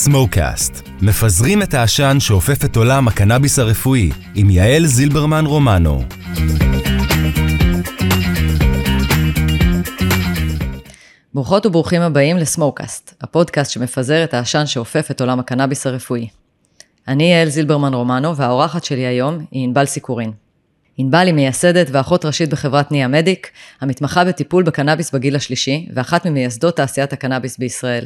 סמוקאסט, מפזרים את העשן שאופף את עולם הקנאביס הרפואי, עם יעל זילברמן רומנו. ברוכות וברוכים הבאים לסמוקאסט, הפודקאסט שמפזר את העשן שאופף את עולם הקנאביס הרפואי. אני יעל זילברמן רומנו, והאורחת שלי היום היא ענבל סיקורין. ענבל היא מייסדת ואחות ראשית בחברת ניה מדיק, המתמחה בטיפול בקנאביס בגיל השלישי, ואחת ממייסדות תעשיית הקנאביס בישראל.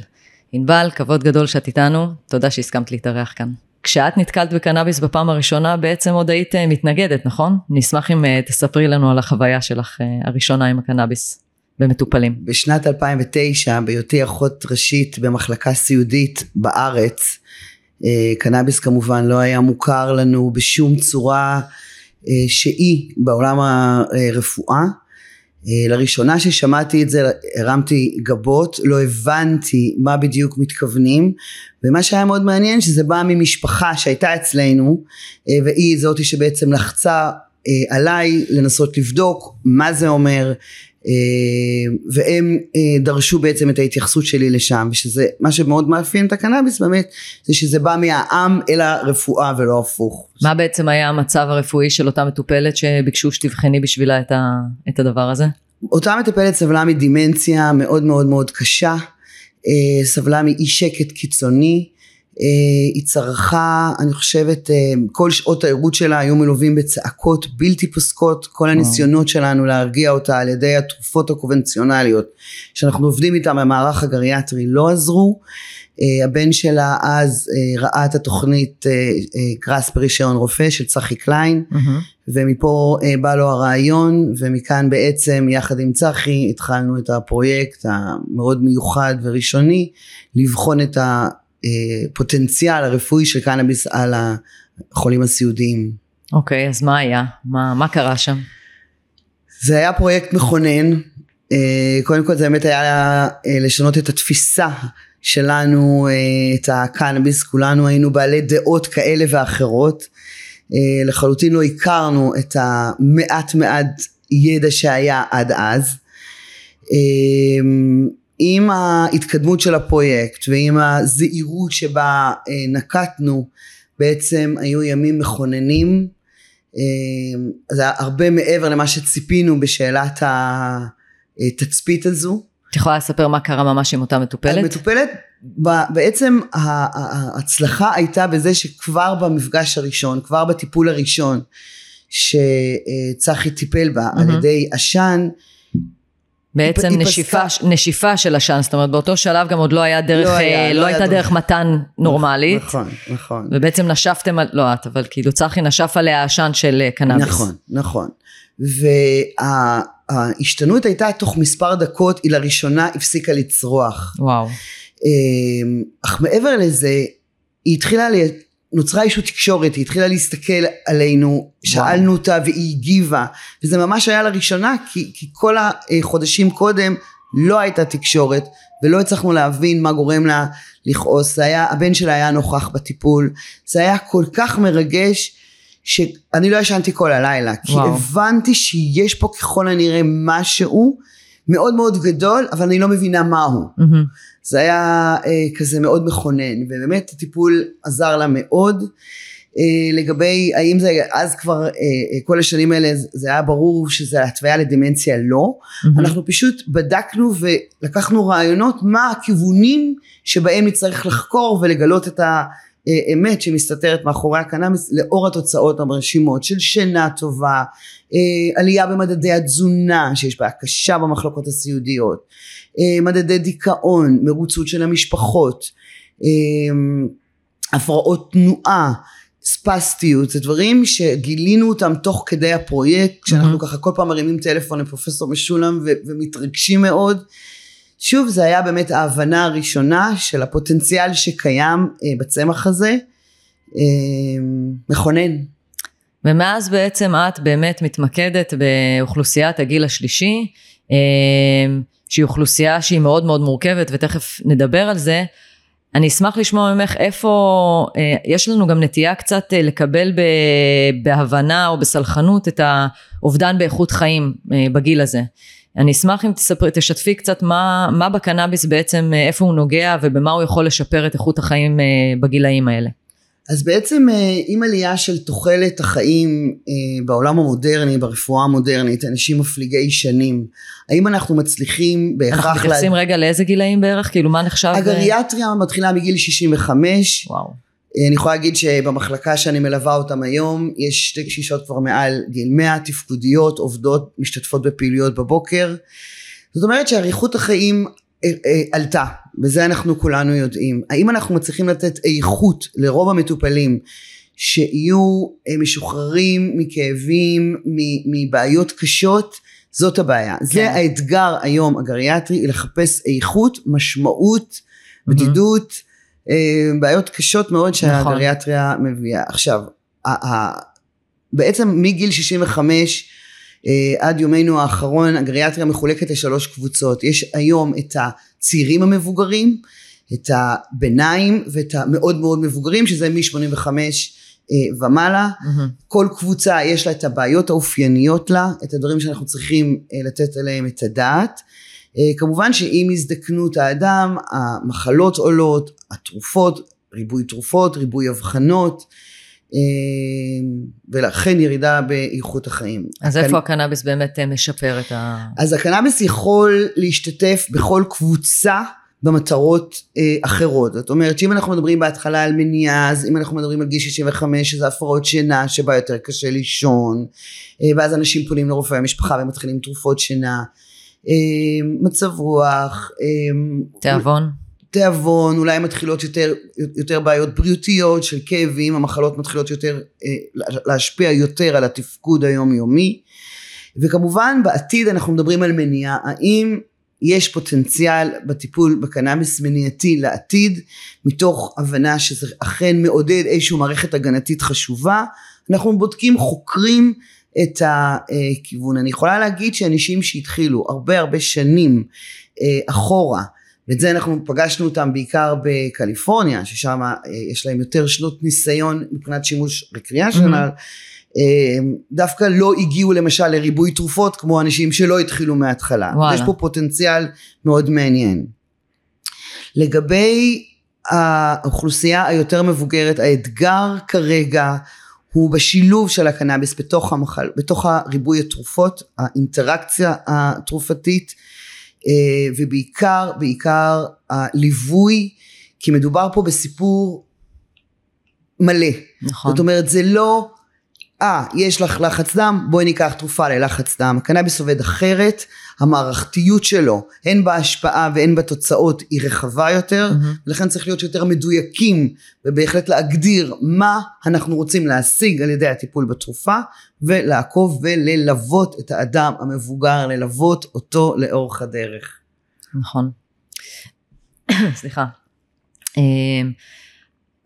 ענבל, כבוד גדול שאת איתנו, תודה שהסכמת להתארח כאן. כשאת נתקלת בקנאביס בפעם הראשונה, בעצם עוד היית אה, מתנגדת, נכון? נשמח אם אה, תספרי לנו על החוויה שלך אה, הראשונה עם הקנאביס במטופלים. בשנת 2009, בהיותי אחות ראשית במחלקה סיעודית בארץ, קנאביס כמובן לא היה מוכר לנו בשום צורה שהיא בעולם הרפואה. אה, לראשונה ששמעתי את זה הרמתי גבות, לא הבנתי מה בדיוק מתכוונים ומה שהיה מאוד מעניין שזה בא ממשפחה שהייתה אצלנו אה, והיא זאתי שבעצם לחצה אה, עליי לנסות לבדוק מה זה אומר והם אה, דרשו בעצם את ההתייחסות שלי לשם ושזה מה שמאוד מאפיין את הקנאביס באמת זה שזה בא מהעם אל הרפואה ולא הפוך. מה בעצם היה המצב הרפואי של אותה מטופלת שביקשו שתבחני בשבילה את, ה, את הדבר הזה? אותה מטפלת סבלה מדימנציה מאוד מאוד מאוד קשה, אה, סבלה מאי שקט קיצוני אה, היא צרכה, אני חושבת, אה, כל שעות העירות שלה היו מלווים בצעקות בלתי פוסקות, כל הניסיונות שלנו להרגיע אותה על ידי התרופות הקונבנציונליות שאנחנו עובדים איתן במערך הגריאטרי לא עזרו. אה, הבן שלה אז ראה את התוכנית גראס ברישיון רופא של צחי קליין mm-hmm. ומפה בא לו הרעיון ומכאן בעצם יחד עם צחי התחלנו את הפרויקט המאוד מיוחד וראשוני לבחון את ה... הפוטנציאל הרפואי של קנאביס על החולים הסיעודיים. אוקיי, okay, אז מה היה? מה, מה קרה שם? זה היה פרויקט מכונן. אה, קודם כל זה באמת היה אה, לשנות את התפיסה שלנו, אה, את הקנאביס, כולנו היינו בעלי דעות כאלה ואחרות. לחלוטין לא הכרנו את המעט מעט ידע שהיה עד אז. עם ההתקדמות של הפרויקט ועם הזהירות שבה אה, נקטנו בעצם היו ימים מכוננים אה, זה היה הרבה מעבר למה שציפינו בשאלת התצפית הזו. את יכולה לספר מה קרה ממש עם אותה מטופלת? המטופלת בעצם ההצלחה הייתה בזה שכבר במפגש הראשון כבר בטיפול הראשון שצחי טיפל בה mm-hmm. על ידי עשן בעצם נשיפה, נשיפה של עשן, זאת אומרת באותו שלב גם עוד לא היה דרך, לא, היה, אה, לא, לא הייתה דרך מתן נורמלית. נכון, נכון. ובעצם נשפתם, לא את, אבל כאילו צחי נשף עליה עשן של אה, קנאביס. נכון, נכון. וההשתנות הייתה תוך מספר דקות, היא לראשונה הפסיקה לצרוח. וואו. אמ, אך מעבר לזה, היא התחילה נוצרה איזושהי תקשורת, היא התחילה להסתכל עלינו, שאלנו אותה והיא הגיבה, וזה ממש היה לראשונה, כי, כי כל החודשים קודם לא הייתה תקשורת, ולא הצלחנו להבין מה גורם לה לכעוס, זה היה, הבן שלה היה נוכח בטיפול, זה היה כל כך מרגש, שאני לא ישנתי כל הלילה, כי וואו. הבנתי שיש פה ככל הנראה משהו מאוד מאוד גדול, אבל אני לא מבינה מהו. Mm-hmm. זה היה אה, כזה מאוד מכונן, ובאמת הטיפול עזר לה מאוד. אה, לגבי האם זה אז כבר אה, אה, כל השנים האלה זה היה ברור שזה התוויה לדמנציה לא mm-hmm. אנחנו פשוט בדקנו ולקחנו רעיונות מה הכיוונים שבהם נצטרך לחקור ולגלות את האמת שמסתתרת מאחורי הקנאביס לאור התוצאות המרשימות של שינה טובה עלייה במדדי התזונה שיש בעיה קשה במחלקות הסיעודיות אה, מדדי דיכאון, מרוצות של המשפחות, אה, הפרעות תנועה, ספסטיות, זה דברים שגילינו אותם תוך כדי הפרויקט, כשאנחנו mm-hmm. ככה כל פעם מרימים טלפון לפרופסור משולם ו- ומתרגשים מאוד. שוב, זה היה באמת ההבנה הראשונה של הפוטנציאל שקיים אה, בצמח הזה, אה, מכונן. ומאז בעצם את באמת מתמקדת באוכלוסיית הגיל השלישי. אה, שהיא אוכלוסייה שהיא מאוד מאוד מורכבת ותכף נדבר על זה. אני אשמח לשמוע ממך איפה, אה, יש לנו גם נטייה קצת אה, לקבל ב, בהבנה או בסלחנות את האובדן באיכות חיים אה, בגיל הזה. אני אשמח אם תספרי, תשתפי קצת מה, מה בקנאביס בעצם, אה, איפה הוא נוגע ובמה הוא יכול לשפר את איכות החיים אה, בגילאים האלה. אז בעצם אה, עם עלייה של תוחלת החיים בעולם המודרני, ברפואה המודרנית, אנשים מפליגי שנים, האם אנחנו מצליחים בהכרח... אנחנו מתייחסים לה... רגע לאיזה גילאים בערך? כאילו מה נחשב? הגריאטריה מתחילה מגיל 65. וואו. אני יכולה להגיד שבמחלקה שאני מלווה אותם היום יש שתי קשישות כבר מעל גיל 100 תפקודיות עובדות משתתפות בפעילויות בבוקר זאת אומרת שאריכות החיים אה, אה, עלתה וזה אנחנו כולנו יודעים האם אנחנו מצליחים לתת איכות לרוב המטופלים שיהיו אה, משוחררים מכאבים מבעיות קשות זאת הבעיה כן. זה האתגר היום הגריאטרי לחפש איכות משמעות בדידות mm-hmm. אה, בעיות קשות מאוד שהגריאטריה נכון. מביאה. עכשיו, בעצם מגיל 65 אה, עד יומנו האחרון הגריאטריה מחולקת לשלוש קבוצות. יש היום את הצעירים המבוגרים, את הביניים ואת המאוד מאוד מבוגרים שזה מ-85 אה, ומעלה. Mm-hmm. כל קבוצה יש לה את הבעיות האופייניות לה, את הדברים שאנחנו צריכים לתת עליהם את הדעת. אה, כמובן שעם הזדקנות האדם המחלות עולות, התרופות, ריבוי תרופות, ריבוי אבחנות אה, ולכן ירידה באיכות החיים. אז הקנ... איפה הקנאביס באמת אה, משפר את ה... אז הקנאביס יכול להשתתף בכל קבוצה במטרות אה, אחרות. זאת אומרת שאם אנחנו מדברים בהתחלה על מניעה, אז אם אנחנו מדברים על גיל 65 שזה הפרעות שינה שבה יותר קשה לישון, אה, ואז אנשים פונים לרופאי המשפחה ומתחילים תרופות שינה. אה, מצב רוח. אה, תיאבון. תיאבון, אולי מתחילות יותר, יותר בעיות בריאותיות של כאבים, המחלות מתחילות יותר אה, להשפיע יותר על התפקוד היומיומי. וכמובן בעתיד אנחנו מדברים על מניעה, האם יש פוטנציאל בטיפול בקנאביס מניעתי לעתיד, מתוך הבנה שזה אכן מעודד איזושהי מערכת הגנתית חשובה, אנחנו בודקים, חוקרים את הכיוון. אני יכולה להגיד שאנשים שהתחילו הרבה הרבה שנים אה, אחורה, ואת זה אנחנו פגשנו אותם בעיקר בקליפורניה, ששם אה, יש להם יותר שנות ניסיון מבחינת שימוש רקריאשנל, mm-hmm. דווקא לא הגיעו למשל לריבוי תרופות כמו אנשים שלא התחילו מההתחלה. וואלה. יש פה פוטנציאל מאוד מעניין. לגבי האוכלוסייה היותר מבוגרת, האתגר כרגע הוא בשילוב של הקנאביס בתוך, המחל, בתוך הריבוי התרופות, האינטראקציה התרופתית אה, ובעיקר, בעיקר הליווי, כי מדובר פה בסיפור מלא. נכון. זאת אומרת זה לא אה, יש לך לחץ דם, בואי ניקח תרופה ללחץ דם. הקנאביס עובד אחרת, המערכתיות שלו, הן בהשפעה והן בתוצאות, היא רחבה יותר, mm-hmm. ולכן צריך להיות יותר מדויקים, ובהחלט להגדיר מה אנחנו רוצים להשיג על ידי הטיפול בתרופה, ולעקוב וללוות את האדם המבוגר, ללוות אותו לאורך הדרך. נכון. סליחה.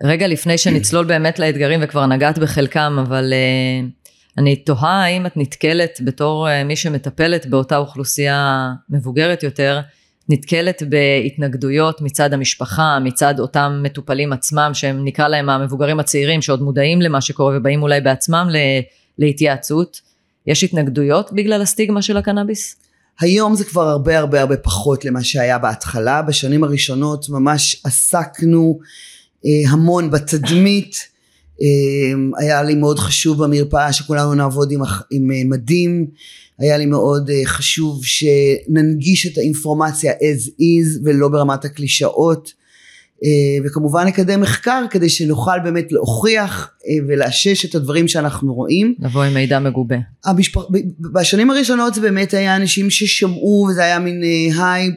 אה, רגע לפני שנצלול באמת לאתגרים וכבר נגעת בחלקם, אבל uh, אני תוהה האם את נתקלת בתור uh, מי שמטפלת באותה אוכלוסייה מבוגרת יותר, נתקלת בהתנגדויות מצד המשפחה, מצד אותם מטופלים עצמם, שהם נקרא להם המבוגרים הצעירים, שעוד מודעים למה שקורה ובאים אולי בעצמם להתייעצות. יש התנגדויות בגלל הסטיגמה של הקנאביס? היום זה כבר הרבה הרבה הרבה פחות למה שהיה בהתחלה, בשנים הראשונות ממש עסקנו אה, המון בתדמית. אה, היה לי מאוד חשוב במרפאה שכולנו נעבוד עם, עם אה, מדים, היה לי מאוד חשוב שננגיש את האינפורמציה as is ולא ברמת הקלישאות וכמובן נקדם מחקר כדי שנוכל באמת להוכיח ולאשש את הדברים שאנחנו רואים. לבוא עם מידע מגובה. המשפח... בשנים הראשונות זה באמת היה אנשים ששמעו וזה היה מין היי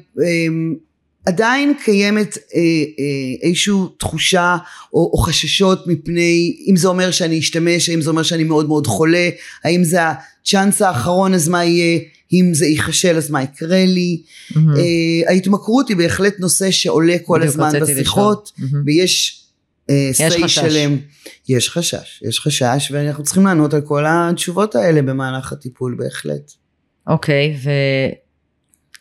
עדיין קיימת אה, אה, איזושהי תחושה או, או חששות מפני אם זה אומר שאני אשתמש, האם זה אומר שאני מאוד מאוד חולה, האם זה הצ'אנס האחרון אז מה יהיה, אם זה ייכשל אז מה יקרה לי. Mm-hmm. אה, ההתמכרות היא בהחלט נושא שעולה כל הזמן בשיחות mm-hmm. ויש אה, סי שלם. יש חשש, יש חשש ואנחנו צריכים לענות על כל התשובות האלה במהלך הטיפול בהחלט. אוקיי, okay, ו...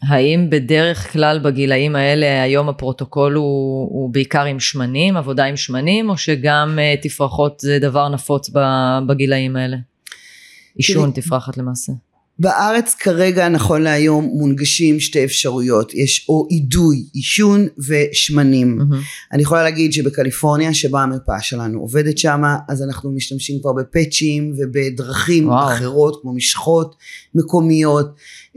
האם בדרך כלל בגילאים האלה היום הפרוטוקול הוא, הוא בעיקר עם שמנים, עבודה עם שמנים, או שגם uh, תפרחות זה דבר נפוץ בגילאים האלה? עישון, תפרחת למעשה. בארץ כרגע נכון להיום מונגשים שתי אפשרויות יש או אידוי עישון ושמנים מהמם. אני יכולה להגיד שבקליפורניה שבה המרפאה שלנו עובדת שמה אז אנחנו משתמשים כבר בפאצ'ים ובדרכים וואו. אחרות כמו משחות מקומיות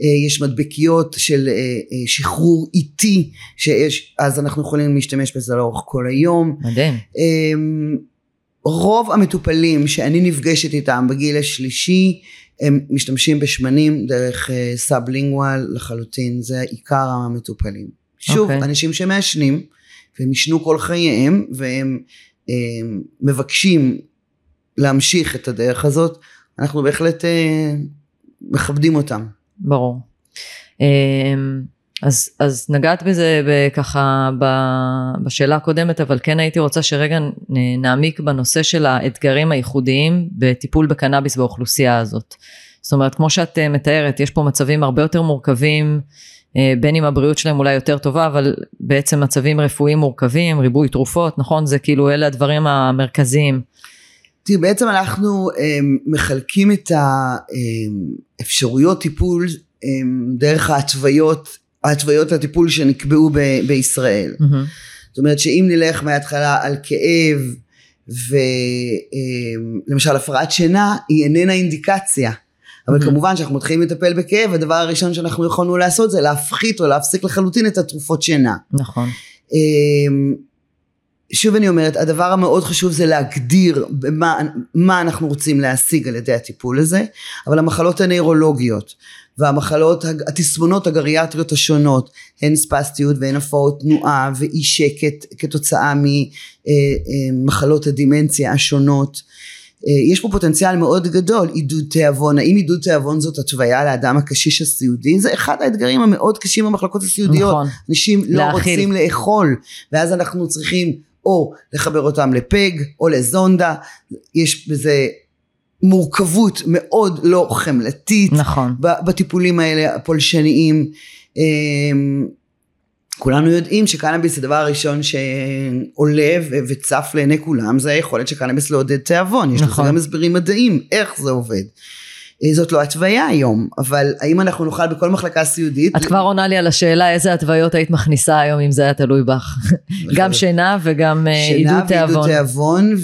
אה, יש מדבקיות של אה, אה, שחרור איטי שיש אז אנחנו יכולים להשתמש בזה לאורך כל היום מדהים. אמ, רוב המטופלים שאני נפגשת איתם בגיל השלישי הם משתמשים בשמנים דרך אה, סאב-לינגואל לחלוטין זה עיקר המטופלים. שוב אוקיי. אנשים שמעשנים והם עישנו כל חייהם והם הם, מבקשים להמשיך את הדרך הזאת אנחנו בהחלט אה, מכבדים אותם. ברור. אמ, אז, אז נגעת בזה ככה בשאלה הקודמת, אבל כן הייתי רוצה שרגע נעמיק בנושא של האתגרים הייחודיים בטיפול בקנאביס באוכלוסייה הזאת. זאת אומרת, כמו שאת אה, מתארת, יש פה מצבים הרבה יותר מורכבים, אה, בין אם הבריאות שלהם אולי יותר טובה, אבל בעצם מצבים רפואיים מורכבים, ריבוי תרופות, נכון? זה כאילו אלה הדברים המרכזיים. תראי, בעצם אנחנו הם, מחלקים את האפשרויות טיפול דרך ההתוויות, ההתוויות לטיפול שנקבעו ב- בישראל. מהמם. זאת אומרת שאם נלך מההתחלה על כאב ולמשל הפרעת שינה היא איננה אינדיקציה. אבל Mhm. כמובן שאנחנו מתחילים לטפל בכאב הדבר הראשון שאנחנו יכולנו לעשות זה להפחית או להפסיק לחלוטין את התרופות שינה. נכון. שוב אני אומרת, הדבר המאוד חשוב זה להגדיר במה, מה אנחנו רוצים להשיג על ידי הטיפול הזה, אבל המחלות הנוירולוגיות והמחלות, התסמונות הגריאטריות השונות, הן ספסטיות והן הפרעות תנועה ואי שקט כתוצאה ממחלות הדימנציה השונות. אה, יש פה פוטנציאל מאוד גדול, עידוד תיאבון, האם עידוד תיאבון זאת התוויה לאדם הקשיש הסיעודי? זה אחד האתגרים המאוד קשים במחלקות הסיעודיות. נכון. אנשים לא להאכיל. רוצים לאכול ואז אנחנו צריכים או לחבר אותם לפג או לזונדה. יש בזה מורכבות מאוד לא חמלתית. נכון. בטיפולים האלה הפולשניים. אמ, כולנו יודעים שקנאביס הדבר הראשון שעולה וצף לעיני כולם זה היכולת של קנאביס לעודד תיאבון. יש נכון. לזה גם הסברים מדעיים איך זה עובד זאת לא התוויה היום אבל האם אנחנו נוכל בכל מחלקה סיעודית את כבר עונה לי על השאלה איזה התוויות היית מכניסה היום אם זה היה תלוי בך. גם שינה וגם אה, שינה עידוד ועידוד תיאבון. תיאבון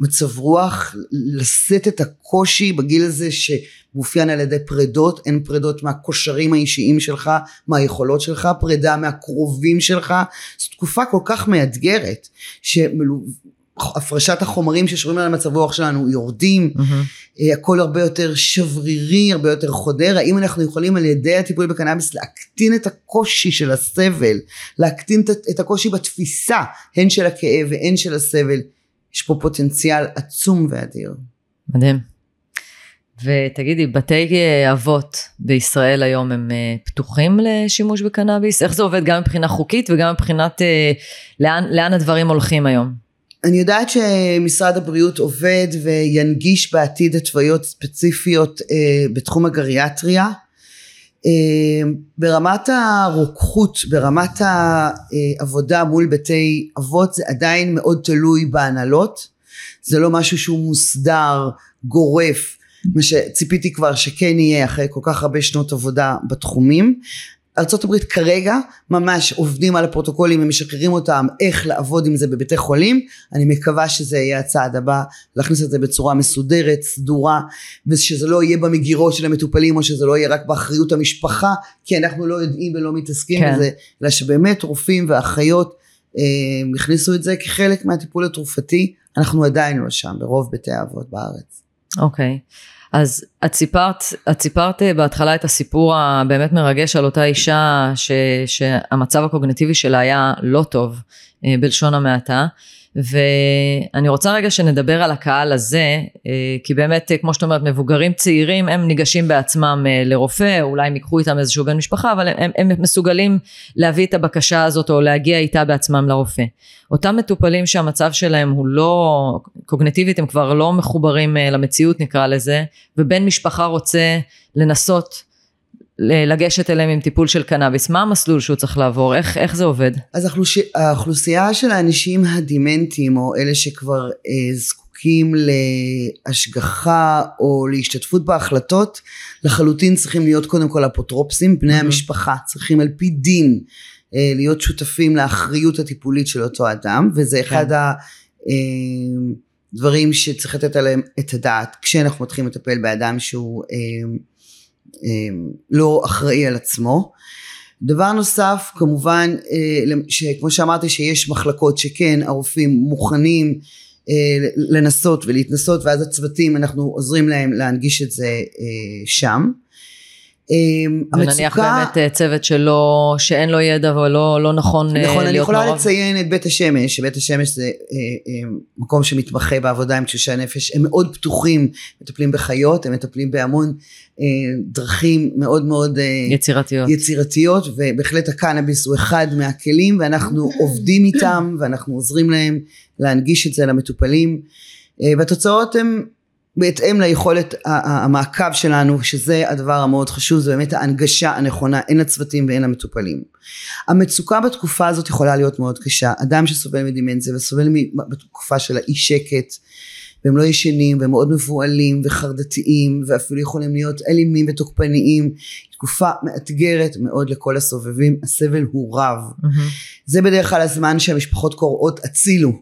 ומצב רוח לשאת את הקושי בגיל הזה שמאופיין על ידי פרדות, אין פרדות מהקושרים האישיים שלך, מהיכולות שלך, פרידה מהקרובים שלך, זו תקופה כל כך מאתגרת, שהפרשת החומרים ששומרים על המצב רוח שלנו יורדים. אה, הכל הרבה יותר שברירי, הרבה יותר חודר, האם אנחנו יכולים על ידי הטיפול בקנאביס להקטין את הקושי של הסבל, להקטין את- הקושי בתפיסה, הן של הכאב והן של הסבל, יש פה פוטנציאל עצום ואדיר. מדהים. ותגידי, בתי אה, אבות בישראל היום הם אה, פתוחים לשימוש בקנאביס? איך זה עובד גם מבחינה חוקית וגם מבחינת לאן, לאן הדברים הולכים היום? אני יודעת שמשרד הבריאות עובד וינגיש בעתיד התוויות ספציפיות אה, בתחום הגריאטריה. אה, ברמת הרוקחות, ברמת העבודה מול בתי אבות זה עדיין מאוד תלוי בהנהלות. זה לא משהו שהוא מוסדר, גורף, מה שציפיתי כבר שכן יהיה אחרי כל כך הרבה שנות עבודה בתחומים. ארה"ב כרגע ממש עובדים על הפרוטוקולים ומשחררים אותם איך לעבוד עם זה בבתי חולים אני מקווה שזה יהיה הצעד הבא להכניס את זה בצורה מסודרת סדורה ושזה לא יהיה במגירות של המטופלים או שזה לא יהיה רק באחריות המשפחה כי אנחנו לא יודעים ולא מתעסקים כן. בזה אלא שבאמת רופאים ואחיות אה, הכניסו את זה כחלק מהטיפול התרופתי אנחנו עדיין לא שם ברוב בתי האבות בארץ. אוקיי. אז את סיפרת, את סיפרת אה, בהתחלה את הסיפור הבאמת מרגש על אותה אישה ש, שהמצב הקוגנטיבי שלה היה לא טוב, בלשון המעטה. ואני רוצה רגע שנדבר על הקהל הזה, אה, כי באמת, אה, כמו שאת אומרת, מבוגרים צעירים, הם ניגשים בעצמם אה, לרופא, אולי הם ייקחו איתם איזשהו בן משפחה, אבל הם, הם מסוגלים להביא את הבקשה הזאת או להגיע איתה בעצמם לרופא. אותם מטופלים שהמצב שלהם הוא לא, קוגנטיבית הם כבר לא מחוברים אה, למציאות נקרא לזה, ובן משפחה רוצה לנסות לגשת אליהם עם טיפול של קנאביס, מה המסלול שהוא צריך לעבור, איך, איך זה עובד? אז האוכלוש... האוכלוסייה של האנשים הדימנטיים או אלה שכבר אה, זקוקים להשגחה או להשתתפות בהחלטות, לחלוטין צריכים להיות קודם כל אפוטרופסים, בני Mhm. המשפחה צריכים על פי דין אה, להיות שותפים לאחריות הטיפולית של אותו אדם, וזה אחד הדברים שצריך לתת עליהם את הדעת כשאנחנו מתחילים לטפל באדם שהוא אה, אה, לא אחראי על עצמו. דבר נוסף כמובן אה, שכמו שאמרתי שיש מחלקות שכן הרופאים מוכנים אה, לנסות ולהתנסות ואז הצוותים אנחנו עוזרים להם להנגיש את זה אה, שם. אה, ונניח באמת אה, צוות שלא, שאין לו ידע ולא לא נכון אה, נכון, אני להיות יכולה מעורב. לציין את בית השמש, שבית השמש זה אה, אה, מקום שמתמחה בעבודה עם תשושי הנפש, הם מאוד פתוחים, מטפלים בחיות, הם מטפלים בהמון אה, דרכים מאוד מאוד אה, יצירתיות. יצירתיות, ובהחלט הקנאביס הוא אחד מהכלים, ואנחנו עובדים איתם, ואנחנו עוזרים להם להנגיש את זה למטופלים, אה, והתוצאות הן בהתאם ליכולת המעקב שלנו, שזה הדבר המאוד חשוב, זה באמת ההנגשה הנכונה, הן לצוותים והן למטופלים. המצוקה בתקופה הזאת יכולה להיות מאוד קשה. אדם שסובל מדימנציה וסובל בתקופה של האי שקט, והם לא ישנים והם מאוד מבוהלים וחרדתיים ואפילו יכולים להיות אלימים ותוקפניים. תקופה מאתגרת מאוד לכל הסובבים, הסבל הוא רב. מהמם, זה בדרך כלל הזמן שהמשפחות קוראות הצילו,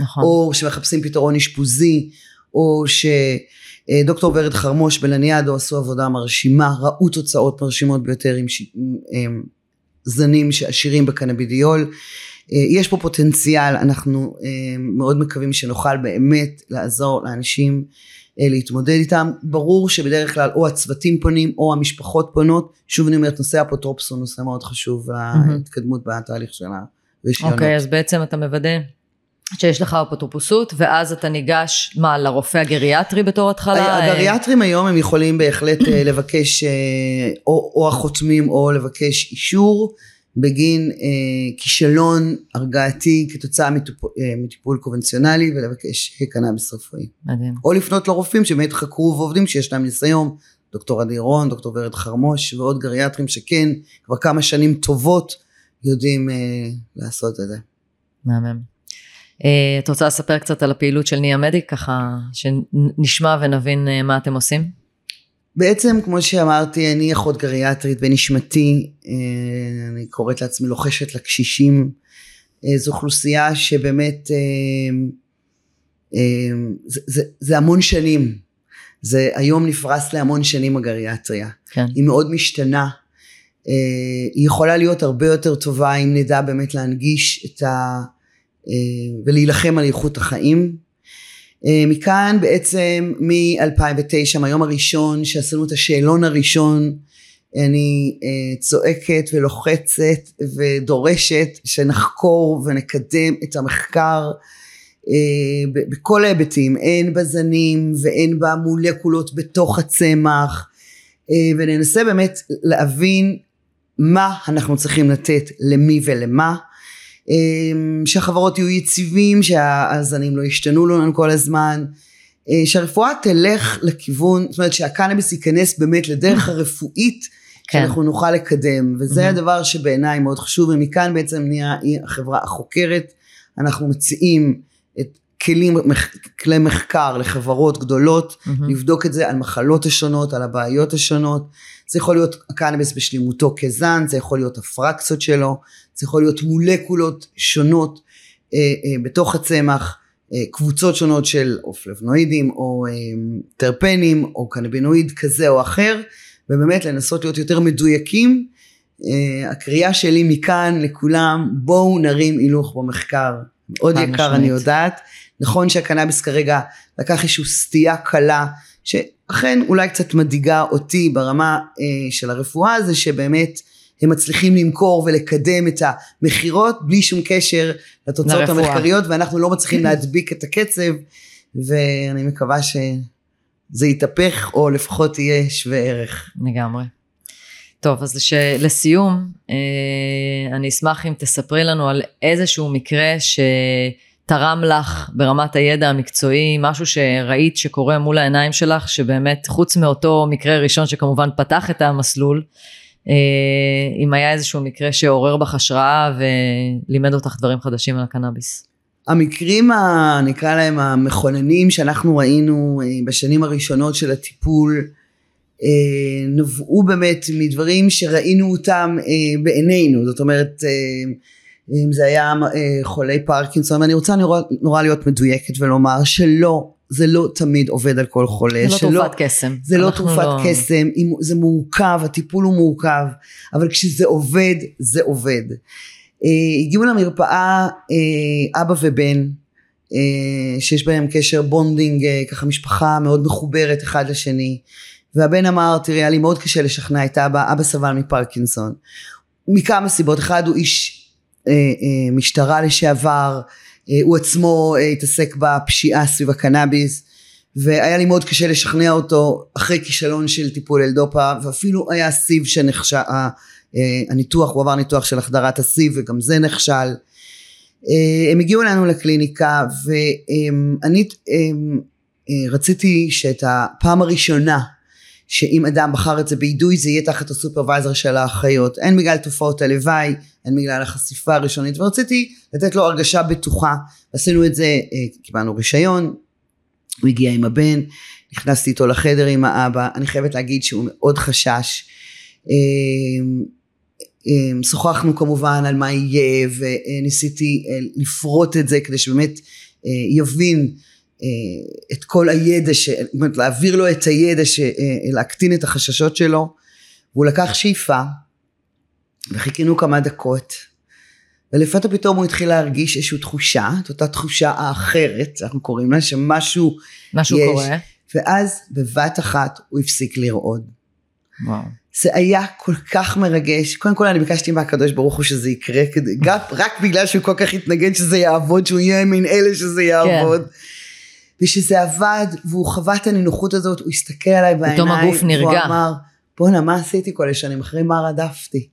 נכון. או שמחפשים פתרון אשפוזי, או שדוקטור ורד חרמוש בלניאדו עשו עבודה מרשימה, ראו תוצאות מרשימות ביותר עם, ש... עם, זנים שעשירים בקנבידיול. אה, יש פה פוטנציאל, אנחנו אה, מאוד מקווים שנוכל באמת לעזור לאנשים אה, להתמודד איתם. ברור שבדרך כלל או הצוותים פונים או המשפחות פונות. שוב אני אומרת, נושא האפוטרופוס הוא נושא מאוד חשוב להתקדמות בתהליך של הרישיונות. אוקיי, אז בעצם אתה מוודא שיש לך אפוטרופוסות, ואז אתה ניגש, מה, לרופא הגריאטרי בתור התחלה? הגריאטרים היום הם יכולים בהחלט אה, לבקש אה, או, או החותמים או לבקש אישור בגין אה, כישלון הרגעתי כתוצאה מטיפול, אה, מטיפול קונבנציונלי ולבקש קנאביס רפואי. מדהים. או לפנות לרופאים שבאמת חקרו ועובדים שיש להם ניסיון, דוקטור עדי רון, דוקטור ורד חרמוש ועוד גריאטרים שכן כבר כמה שנים טובות יודעים אה, לעשות את זה. מהמם. אה, את רוצה לספר קצת על הפעילות של ניה מדיק, ככה שנשמע ונבין אה, מה אתם עושים? בעצם כמו שאמרתי אני אחות גריאטרית בנשמתי אה, אני קוראת לעצמי לוחשת לקשישים זו אוכלוסייה שבאמת זה, זה, זה המון שנים זה היום נפרס להמון שנים הגריאטריה כן. היא מאוד משתנה היא יכולה להיות הרבה יותר טובה אם נדע באמת להנגיש את ה... אה, ולהילחם על איכות החיים אה, מכאן בעצם מ-2009, מהיום הראשון שעשינו את השאלון הראשון, אני אה, צועקת ולוחצת ודורשת שנחקור ונקדם את המחקר בכל ההיבטים, הן בזנים והן במולקולות בתוך הצמח, וננסה באמת להבין מה אנחנו צריכים לתת למי ולמה. אמ, שהחברות יהיו יציבים, שהזנים לא ישתנו לנו כל הזמן, אה, שהרפואה תלך לכיוון, זאת אומרת שהקנאביס ייכנס באמת לדרך הרפואית, כן. שאנחנו נוכל לקדם, וזה Mhm. הדבר שבעיניי מאוד חשוב, ומכאן בעצם נהיה החברה החוקרת, אנחנו מציעים את כלים, כלי מחקר לחברות גדולות, מהמם. לבדוק את זה על מחלות השונות, על הבעיות השונות. זה יכול להיות הקנאביס בשלימותו כזן, זה יכול להיות הפרקסות שלו, זה יכול להיות מולקולות שונות אה, אה, בתוך הצמח, אה, קבוצות שונות של או פלבנואידים או אה, טרפנים או קנבינואיד כזה או אחר, ובאמת לנסות להיות יותר מדויקים. אה, הקריאה שלי מכאן לכולם, בואו נרים הילוך במחקר. מאוד יקר משמעית. אני יודעת. נכון שהקנאביס כרגע לקח איזושהי סטייה קלה, שאכן אולי קצת מדאיגה אותי ברמה אה, של הרפואה, זה שבאמת הם מצליחים למכור ולקדם את המכירות בלי שום קשר לתוצאות לרפואה. המחקריות, ואנחנו לא מצליחים להדביק את הקצב, ואני מקווה שזה יתהפך, או לפחות יהיה שווה ערך. לגמרי. טוב, אז לש... לסיום, אה, אני אשמח אם תספרי לנו על איזשהו מקרה שתרם לך ברמת הידע המקצועי, משהו שראית שקורה מול העיניים שלך, שבאמת חוץ מאותו מקרה ראשון שכמובן פתח את המסלול, אה, אם היה איזשהו מקרה שעורר בך השראה ולימד אותך דברים חדשים על הקנאביס. המקרים, ה, נקרא להם המכוננים שאנחנו ראינו אה, בשנים הראשונות של הטיפול, אה, נבעו באמת מדברים שראינו אותם בעינינו, זאת אומרת, אם זה היה חולי פרקינסון, ואני רוצה נורא, נורא להיות מדויקת ולומר שלא, זה לא תמיד עובד על כל חולה. זה לא שלא, תרופת קסם. זה לא תרופת לא... קסם, זה מורכב, הטיפול הוא מורכב, אבל כשזה עובד, זה עובד. אה, הגיעו למרפאה אה, אבא ובן אה, שיש בהם קשר bonding ככה משפחה מאוד מחוברת אחד לשני והבן אמר תראי היה לי מאוד קשה לשכנע את אבא אבא סבל מפרקינסון מכמה סיבות אחד הוא איש משטרה לשעבר הוא עצמו התעסק בפשיעה סביב הקנאביס והיה לי מאוד קשה לשכנע אותו אחרי כישלון של טיפול אלדופה ואפילו היה סיב שנחשב אה, הניתוח, הוא עבר ניתוח של החדרת הסיב וגם זה נכשל. אה, הם הגיעו אלינו לקליניקה ואני אה, רציתי שאת הפעם הראשונה שאם אדם בחר את זה באידוי זה יהיה תחת הסופרוויזר של האחיות. הן בגלל תופעות הלוואי הן בגלל החשיפה הראשונית. ורציתי לתת לו הרגשה בטוחה. עשינו את זה קיבלנו רישיון הוא הגיע עם הבן נכנסתי איתו לחדר עם האבא. אני חייבת להגיד שהוא מאוד חשש. אמ, שוחחנו כמובן על מה יהיה וניסיתי אה, לפרוט את זה כדי שבאמת אה, יבין אה, את כל הידע, ש... זאת אומרת להעביר לו את הידע, ש... להקטין את החששות שלו והוא לקח שאיפה וחיכינו כמה דקות ולפתע פתאום הוא התחיל להרגיש איזושהי תחושה, את אותה תחושה האחרת, אנחנו קוראים לה, שמשהו משהו יש, קורה. ואז בבת אחת הוא הפסיק לרעוד. וואו. זה היה כל כך מרגש. קודם כל אני ביקשתי מהקדוש ברוך הוא שזה יקרה, גם רק בגלל שהוא כל כך התנגד שזה יעבוד, שהוא יהיה מן אלה שזה יעבוד. כן. ושזה עבד, והוא חווה את הנינוחות הזאת, הוא הסתכל עליי בעיניים. פתאום הגוף נרגע. והוא אמר, בואנה, מה עשיתי כל השנים? אחרי מה רדפתי?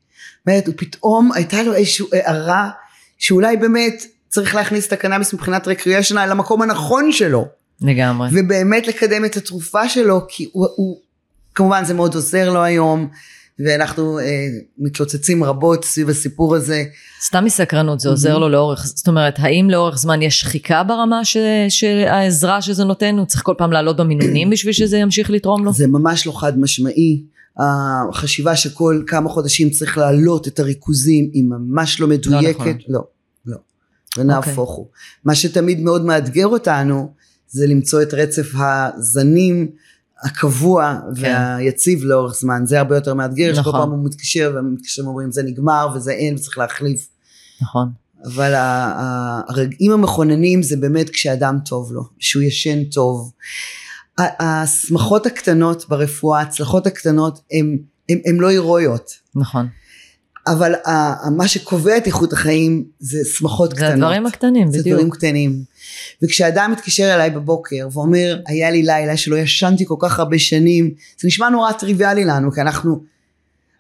באמת, הוא פתאום, הייתה לו איזושהי הערה, שאולי באמת צריך להכניס את הקנאביס מבחינת רקריאשנה למקום הנכון שלו. לגמרי. ובאמת לקדם את התרופה שלו, כי הוא, הוא כמובן זה מאוד עוזר לו היום. ואנחנו אה, מתלוצצים רבות סביב הסיפור הזה. סתם מסקרנות, זה עוזר לו לאורך, זאת אומרת, האם לאורך זמן יש שחיקה ברמה ש, שהעזרה שזה נותן? הוא צריך כל פעם לעלות במינונים בשביל שזה ימשיך לתרום לו? זה ממש לא חד משמעי. החשיבה שכל כמה חודשים צריך להעלות את הריכוזים היא ממש לא מדויקת. לא נכון. לא, לא. ונהפוך okay. הוא. מה שתמיד מאוד מאתגר אותנו זה למצוא את רצף הזנים. הקבוע כן. והיציב לאורך זמן, זה הרבה יותר מאתגר, נכון. שכל פעם הוא מתקשר ומתקשרים ואומרים זה נגמר וזה אין וצריך להחליף. נכון. אבל הרגעים המכוננים זה באמת כשאדם טוב לו, שהוא ישן טוב. השמחות הקטנות ברפואה, ההצלחות הקטנות הן לא הירואיות. נכון. אבל מה שקובע את איכות החיים זה שמחות קטנות. זה הדברים הקטנים, בדיוק. זה דברים קטנים. וכשאדם מתקשר אליי בבוקר ואומר, היה לי לילה שלא ישנתי כל כך הרבה שנים, זה נשמע נורא טריוויאלי לנו, כי אנחנו...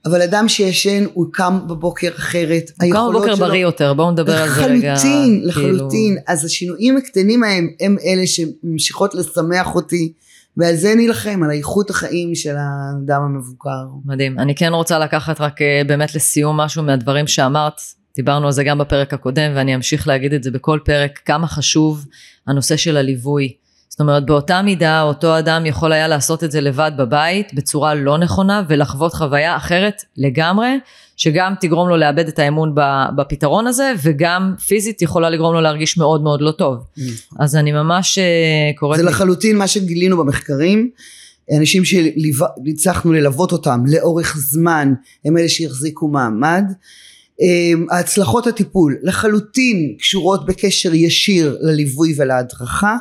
אבל אדם שישן, הוא קם בבוקר אחרת. הוא קם בבוקר שלו... בריא יותר, בואו נדבר על זה רגע. לחלוטין, לחלוטין. כאילו... אז השינויים הקטנים ההם, הם אלה שממשיכות לשמח אותי. ועל זה נילחם, על איכות החיים של האדם המבוגר. מדהים. אני כן רוצה לקחת רק אה, באמת לסיום משהו מהדברים שאמרת. דיברנו על זה גם בפרק הקודם ואני אמשיך להגיד את זה בכל פרק, כמה חשוב הנושא של הליווי. זאת אומרת באותה מידה אותו אדם יכול היה לעשות את זה לבד בבית בצורה לא נכונה ולחוות חוויה אחרת לגמרי שגם תגרום לו לאבד את האמון בפתרון הזה וגם פיזית יכולה לגרום לו להרגיש מאוד מאוד לא טוב. נכון. אז אני ממש אה, קוראת... זה לחלוטין מה שגילינו במחקרים. אנשים שהצלחנו ללוות אותם לאורך זמן הם אלה שהחזיקו מעמד. אה, ההצלחות הטיפול לחלוטין קשורות בקשר ישיר לליווי ולהדרכה.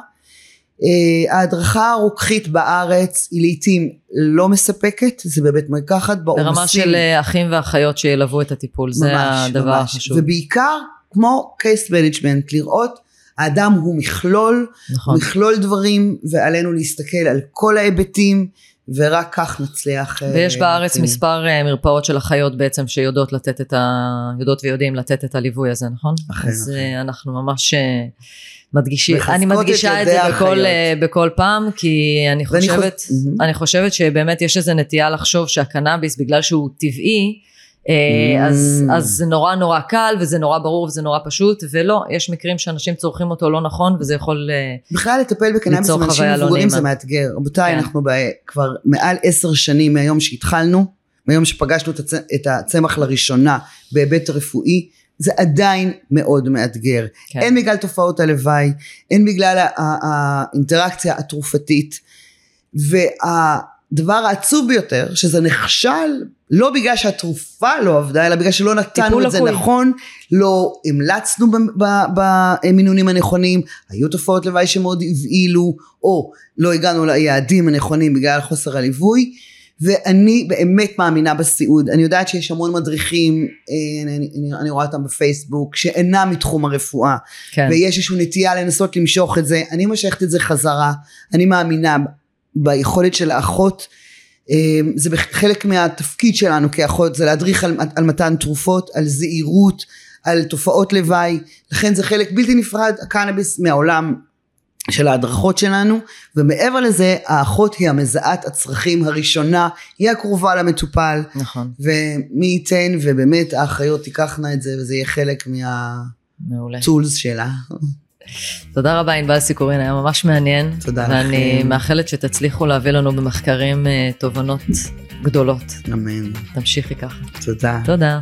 אה, ההדרכה הרוקחית בארץ היא לעיתים לא מספקת, זה בבית מרקחת בעומסים. ברמה של אה, אחים ואחיות שילוו את הטיפול, זה ממש, הדבר ממש. החשוב. ובעיקר כמו case management, לראות האדם הוא מכלול, נכון. מכלול דברים ועלינו להסתכל על כל ההיבטים ורק כך נצליח. אה, ויש בארץ לצים. מספר מרפאות של אחיות בעצם שיודעות לתת את ה... יודעות ויודעים לתת את הליווי הזה, נכון? אכן. אז אכן. אנחנו ממש... מדגישים, אני מדגישה את, את זה בכל, אה, בכל פעם, כי אני חושבת, אני חושבת שבאמת יש איזו נטייה לחשוב שהקנאביס, בגלל שהוא טבעי, אה, אז, Mm. אז זה נורא נורא קל וזה נורא ברור וזה נורא פשוט, ולא, יש מקרים שאנשים צורכים אותו לא נכון וזה יכול... אה, בכלל לטפל בקנאביס עם אנשים לא מבוגרים זה נעימה. מאתגר. רבותיי, כן. אנחנו ב- כבר מעל עשר שנים מהיום שהתחלנו, מהיום שפגשנו את הצ- את הצמח לראשונה בהיבט רפואי, זה עדיין מאוד מאתגר. כן. הן בגלל תופעות הלוואי, הן בגלל האינטראקציה התרופתית. והדבר העצוב ביותר, שזה נכשל לא בגלל שהתרופה לא עבדה, אלא בגלל שלא נתנו את זה לקוי. נכון, לא המלצנו במינונים הנכונים, היו תופעות לוואי שמאוד הבהילו, או לא הגענו ליעדים הנכונים בגלל חוסר הליווי. ואני באמת מאמינה בסיעוד. אני יודעת שיש המון מדריכים, אה, אני, אני, אני רואה אותם בפייסבוק, שאינם מתחום הרפואה. כן, ויש איזושהי נטייה לנסות למשוך את זה, אני מושכת את זה חזרה, אני מאמינה ביכולת של האחות, אה, זה חלק מהתפקיד שלנו כאחות, זה להדריך על, על מתן תרופות, על זהירות, על תופעות לוואי, לכן זה חלק בלתי נפרד, הקנאביס מהעולם של ההדרכות שלנו, ומעבר לזה האחות היא המזהת הצרכים הראשונה, היא הקרובה למטופל, נכון, ומי ייתן ובאמת האחיות תיקחנה את זה וזה יהיה חלק מהטולס. שלה. תודה רבה ענבל סיקורין, היה ממש מעניין. תודה ואני לכם. מאחלת שתצליחו להביא לנו במחקרים אה, תובנות גדולות. אמן. תמשיכי ככה. תודה. תודה.